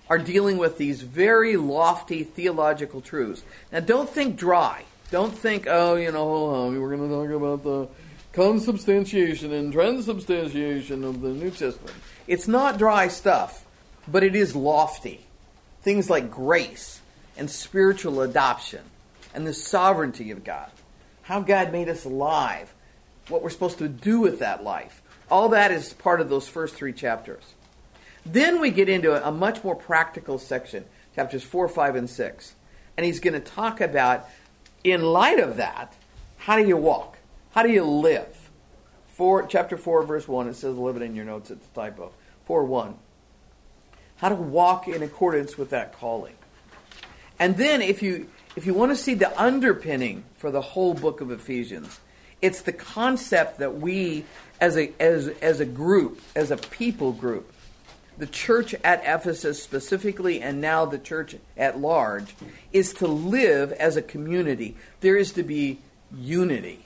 are dealing with these very lofty theological truths. Now, don't think dry. Don't think, oh, you know, we're going to talk about the consubstantiation and transubstantiation of the New Testament. It's not dry stuff, but it is lofty. Things like grace and spiritual adoption and the sovereignty of God, how God made us alive, what we're supposed to do with that life. All that is part of those first three chapters. Then we get into a, much more practical section, chapters 4, 5, and 6. And he's going to talk about, in light of that, how do you walk? How do you live? Four, chapter 4, verse 1, it says, live it in your notes, it's a typo. 4, 1. How to walk in accordance with that calling. And then if you if you want to see the underpinning for the whole book of Ephesians, it's the concept that we as a as as a group, as a people group, the church at Ephesus specifically, and now the church at large, is to live as a community. There is to be unity.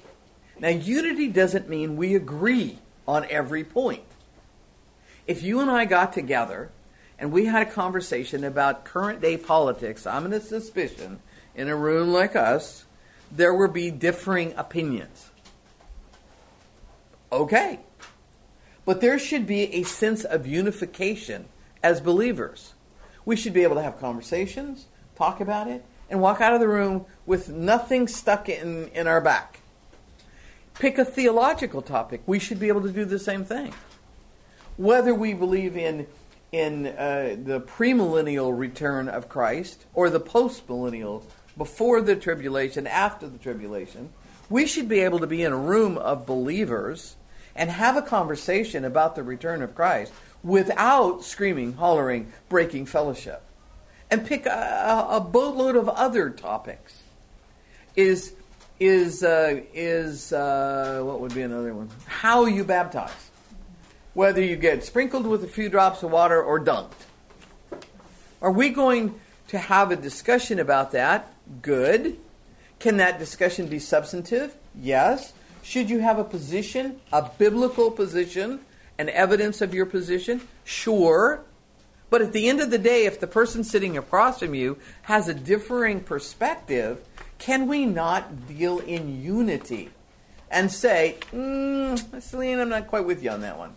Now, unity doesn't mean we agree on every point. If you and I got together and we had a conversation about current day politics, I'm in a suspicion in a room like us, there would be differing opinions. Okay. But there should be a sense of unification as believers. We should be able to have conversations, talk about it, and walk out of the room with nothing stuck in, in our back. Pick a theological topic. We should be able to do the same thing. Whether we believe in, in uh, the premillennial return of Christ or the postmillennial, before the tribulation, after the tribulation, we should be able to be in a room of believers and have a conversation about the return of Christ without screaming, hollering, breaking fellowship. And pick a, a boatload of other topics. Is is uh, is uh, what would be another one? How you baptize, whether you get sprinkled with a few drops of water or dunked. Are we going to have a discussion about that? Good. Can that discussion be substantive? Yes. Should you have a position, a biblical position, and evidence of your position? Sure. But at the end of the day, if the person sitting across from you has a differing perspective, can we not deal in unity and say, mm, Celine, I'm not quite with you on that one.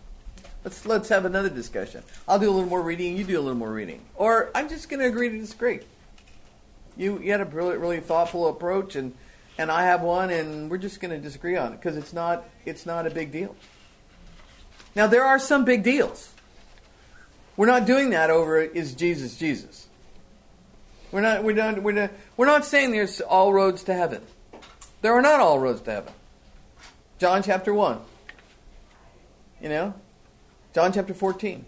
Let's let's have another discussion. I'll do a little more reading. You do a little more reading, or I'm just going to agree to disagree. You you had a really really thoughtful approach, and and I have one, and we're just going to disagree on it because it's not it's not a big deal. Now there are some big deals. We're not doing that over is Jesus Jesus. We're not we're not we're not we're not saying there's all roads to heaven. There are not all roads to heaven. John chapter 1. You know? John chapter 14.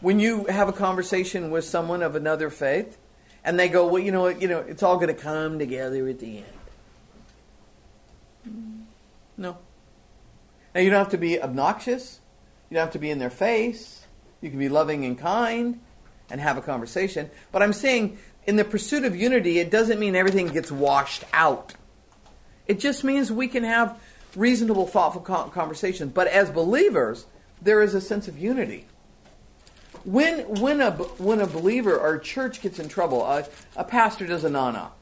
When you have a conversation with someone of another faith, and they go, well, you know you know, it's all going to come together at the end. No. Now you don't have to be obnoxious. You don't have to be in their face. You can be loving and kind and have a conversation. But I'm saying in the pursuit of unity, it doesn't mean everything gets washed out. It just means we can have reasonable, thoughtful conversations. But as believers, there is a sense of unity. When when a when a believer or a church gets in trouble, a, a pastor does a nana.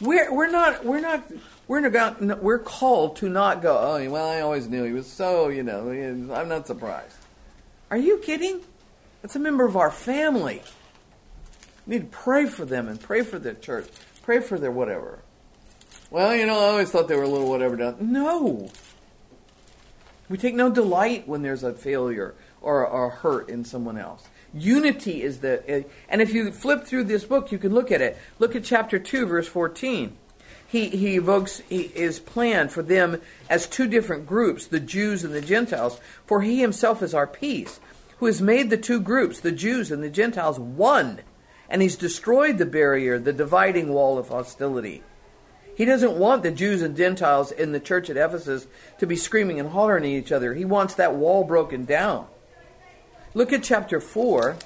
We're we're not we're not we're not, we're called to not go. Oh well, I always knew he was so you know. I'm not surprised. Are you kidding? That's a member of our family. We need to pray for them and pray for their church, pray for their whatever. Well, you know, I always thought they were a little whatever done. No. We take no delight when there's a failure or a hurt in someone else. Unity is the, eh, and if you flip through this book, you can look at it. Look at chapter 2, verse 14. He, he evokes his plan for them as two different groups, the Jews and the Gentiles, for he himself is our peace, who has made the two groups, the Jews and the Gentiles, one. And he's destroyed the barrier, the dividing wall of hostility. He doesn't want the Jews and Gentiles in the church at Ephesus to be screaming and hollering at each other. He wants that wall broken down. Look at chapter 4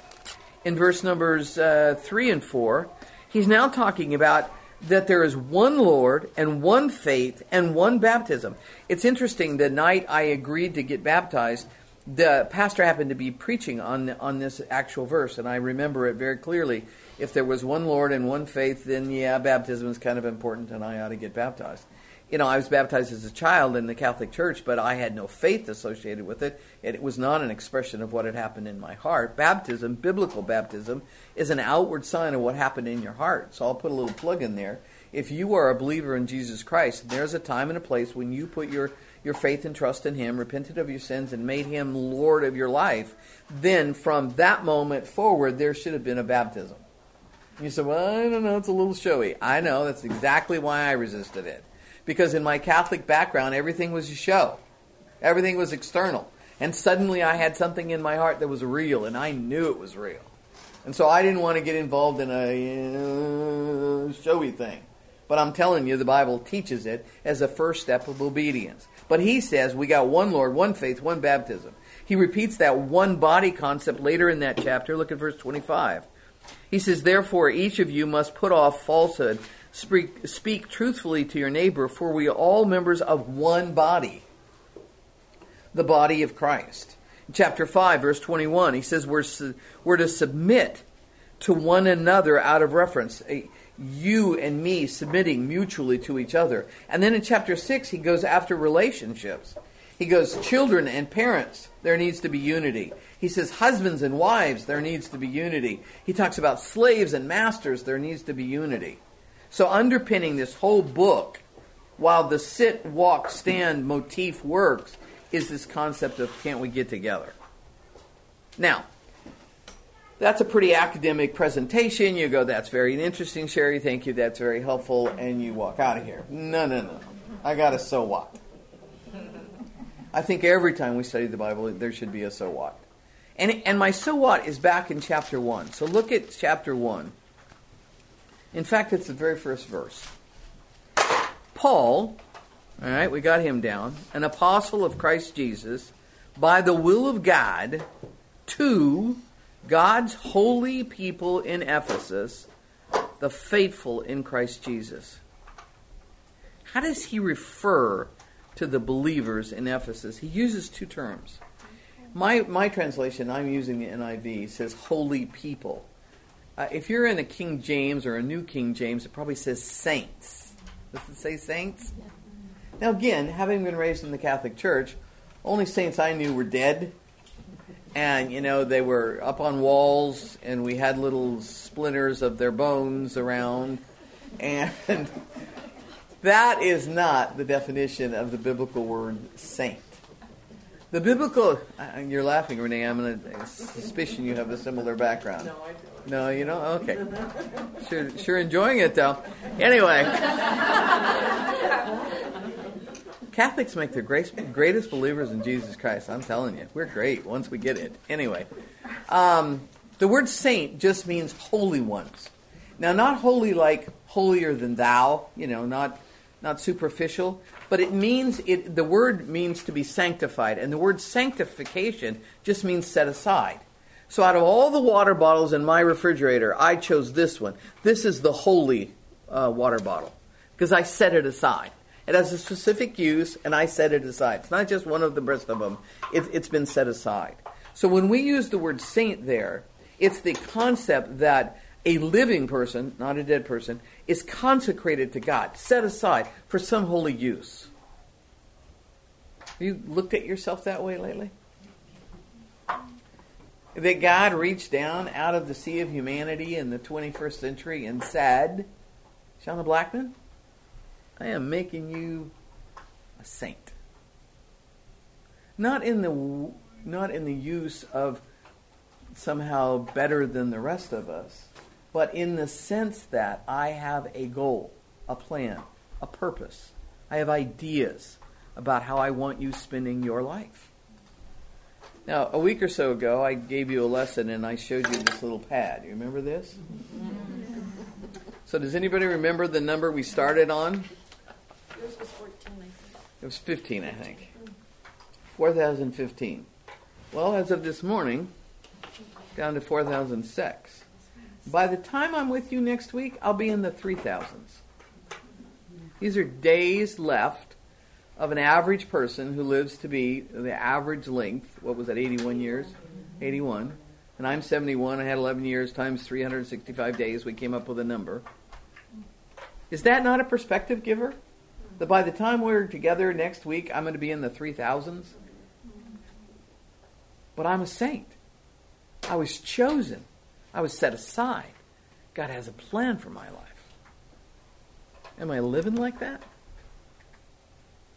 in verse numbers uh, 3 and 4. He's now talking about that there is one Lord and one faith and one baptism. It's interesting, the night I agreed to get baptized, the pastor happened to be preaching on, on this actual verse, and I remember it very clearly. If there was one Lord and one faith, then yeah, baptism is kind of important, and I ought to get baptized you know, I was baptized as a child in the Catholic Church, but I had no faith associated with it. It was not an expression of what had happened in my heart. Baptism, biblical baptism, is an outward sign of what happened in your heart. So I'll put a little plug in there. If you are a believer in Jesus Christ, there's a time and a place when you put your, your faith and trust in Him, repented of your sins, and made Him Lord of your life, then from that moment forward, there should have been a baptism. You said, well, I don't know, it's a little showy. I know, that's exactly why I resisted it because in my Catholic background, everything was a show, everything was external. And suddenly I had something in my heart that was real, and I knew it was real. And so I didn't want to get involved in a uh, showy thing. But I'm telling you, the Bible teaches it as a first step of obedience. But he says we got one Lord, one faith, one baptism. He repeats that one body concept later in that chapter. Look at verse 25. He says, Therefore, each of you must put off falsehood Speak, speak truthfully to your neighbor, for we are all members of one body, the body of Christ. Chapter 5, verse 21, he says we're, we're to submit to one another out of reference. You and me submitting mutually to each other. And then in chapter 6, he goes after relationships. He goes, children and parents, there needs to be unity. He says, husbands and wives, there needs to be unity. He talks about slaves and masters, there needs to be unity. So, underpinning this whole book, while the sit, walk, stand motif works, is this concept of can't we get together? Now, that's a pretty academic presentation. You go, that's very interesting, Sherry. Thank you. That's very helpful. And you walk out of here. No, no, no. I got a so what. I think every time we study the Bible, there should be a so what. And, and my so what is back in chapter 1. So look at chapter 1. In fact, it's the very first verse. Paul, all right, we got him down, an apostle of Christ Jesus, by the will of God, to God's holy people in Ephesus, the faithful in Christ Jesus. How does he refer to the believers in Ephesus? He uses two terms. My, my translation, I'm using the NIV, says holy people. Uh, if you're in a King James or a New King James, it probably says saints. Does it say saints? Now, again, having been raised in the Catholic Church, only saints I knew were dead. And, you know, they were up on walls, and we had little splinters of their bones around. And (laughs) that is not the definition of the biblical word saint. The biblical, you're laughing, Renee. I'm in a suspicion you have a similar background. No, I do. No, you know, okay. Sure, sure enjoying it though. Anyway, Catholics make the greatest believers in Jesus Christ. I'm telling you, we're great once we get it. Anyway, um, the word saint just means holy ones. Now, not holy like holier than thou, you know, not not superficial, but it means it. The word means to be sanctified, and the word sanctification just means set aside. So out of all the water bottles in my refrigerator, I chose this one. This is the holy uh, water bottle because I set it aside. It has a specific use, and I set it aside. It's not just one of the rest of them. It, it's been set aside. So when we use the word saint there, it's the concept that a living person, not a dead person, is consecrated to God, set aside for some holy use. Have you looked at yourself that way lately? that God reached down out of the sea of humanity in the 21st century and said, Shauna Blackman, I am making you a saint. Not in the not in the use of somehow better than the rest of us, but in the sense that I have a goal, a plan, a purpose. I have ideas about how I want you spending your life. Now, a week or so ago, I gave you a lesson and I showed you this little pad. You remember this? So, does anybody remember the number we started on? Yours was 14, I think. It was 15, I think. 4015. Well, as of this morning, down to 4006. By the time I'm with you next week, I'll be in the 3000s. These are days left of an average person who lives to be the average length. What was that, 81 years? 81. And I'm 71. I had 11 years times 365 days. We came up with a number. Is that not a perspective giver? That by the time we're together next week, I'm going to be in the 3000s? But I'm a saint. I was chosen. I was set aside. God has a plan for my life. Am I living like that?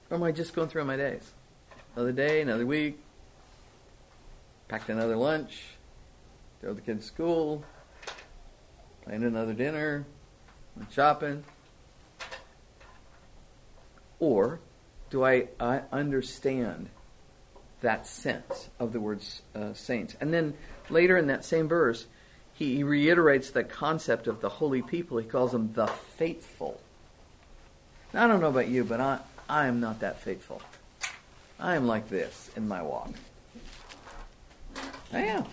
Or am I just going through my days? Another day, another week, packed another lunch, throw the kids to school, plan another dinner, went shopping. Or do I, I understand that sense of the words uh, saints? And then later in that same verse, he, reiterates the concept of the holy people. He calls them the faithful. Now, I don't know about you, but I, I am not that faithful. I am like this in my walk. I am.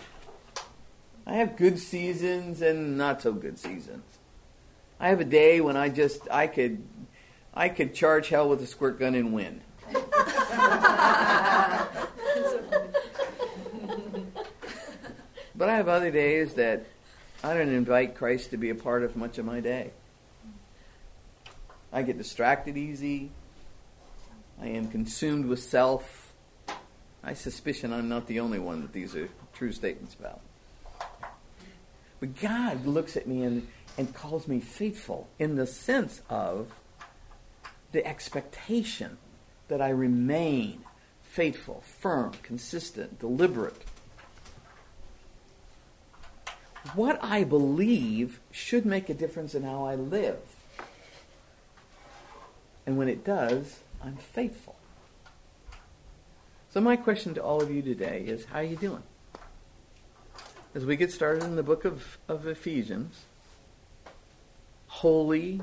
I have good seasons and not so good seasons. I have a day when I just I could I could charge hell with a squirt gun and win. (laughs) but I have other days that I don't invite Christ to be a part of much of my day. I get distracted easy. I am consumed with self. I suspicion I'm not the only one that these are true statements about. But God looks at me and, and calls me faithful in the sense of the expectation that I remain faithful, firm, consistent, deliberate. What I believe should make a difference in how I live. And when it does, I'm faithful. So my question to all of you today is how are you doing? As we get started in the book of, of Ephesians, holy,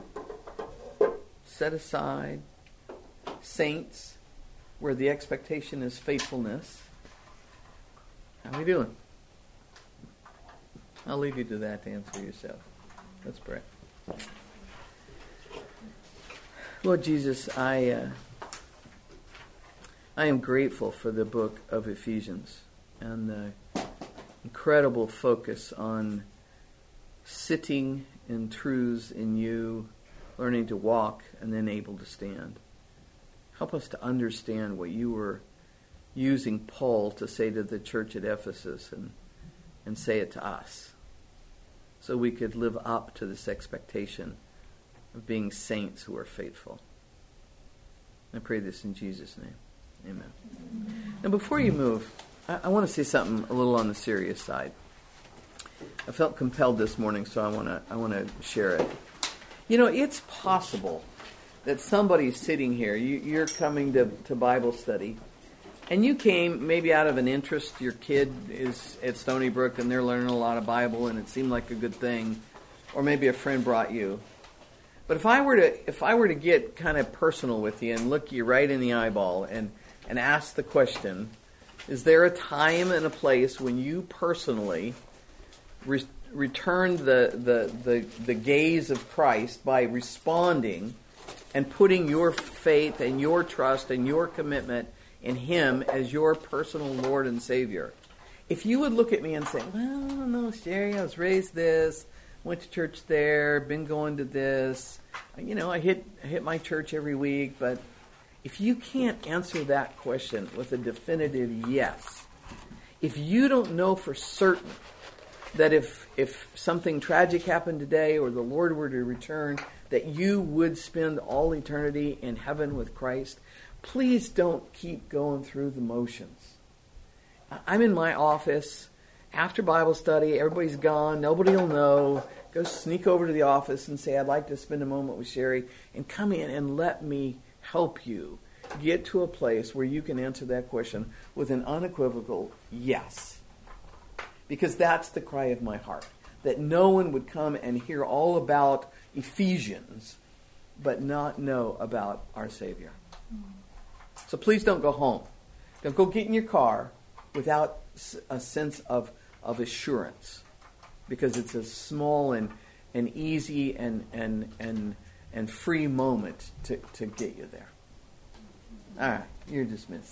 set aside, saints, where the expectation is faithfulness. How are we doing? I'll leave you to that to answer yourself. Let's pray. Lord Jesus, I uh, I am grateful for the book of Ephesians and the incredible focus on sitting in truths in you, learning to walk, and then able to stand. Help us to understand what you were using Paul to say to the church at Ephesus and, and say it to us so we could live up to this expectation of being saints who are faithful. I pray this in Jesus' name. Amen. Now, before you move, I, I want to say something a little on the serious side. I felt compelled this morning, so I want to I want to share it. You know, it's possible that somebody's sitting here. You, you're coming to, to Bible study, and you came maybe out of an interest. Your kid is at Stony Brook, and they're learning a lot of Bible, and it seemed like a good thing, or maybe a friend brought you. But if I were to if I were to get kind of personal with you and look you right in the eyeball and and ask the question, is there a time and a place when you personally re- returned the, the, the, the gaze of Christ by responding and putting your faith and your trust and your commitment in Him as your personal Lord and Savior? If you would look at me and say, well, no, Sherry, I was raised this, went to church there, been going to this. You know, I hit I hit my church every week, but if you can't answer that question with a definitive yes, if you don't know for certain that if if something tragic happened today or the Lord were to return, that you would spend all eternity in heaven with Christ, please don't keep going through the motions. I'm in my office after Bible study, everybody's gone, nobody will know. Go sneak over to the office and say, I'd like to spend a moment with Sherry, and come in and let me help you get to a place where you can answer that question with an unequivocal yes. Because that's the cry of my heart. That no one would come and hear all about Ephesians, but not know about our Savior. So please don't go home. Don't go get in your car without a sense of, of assurance. Because it's a small and, and easy and, and, and, and free moment to, to get you there. All right, you're dismissed.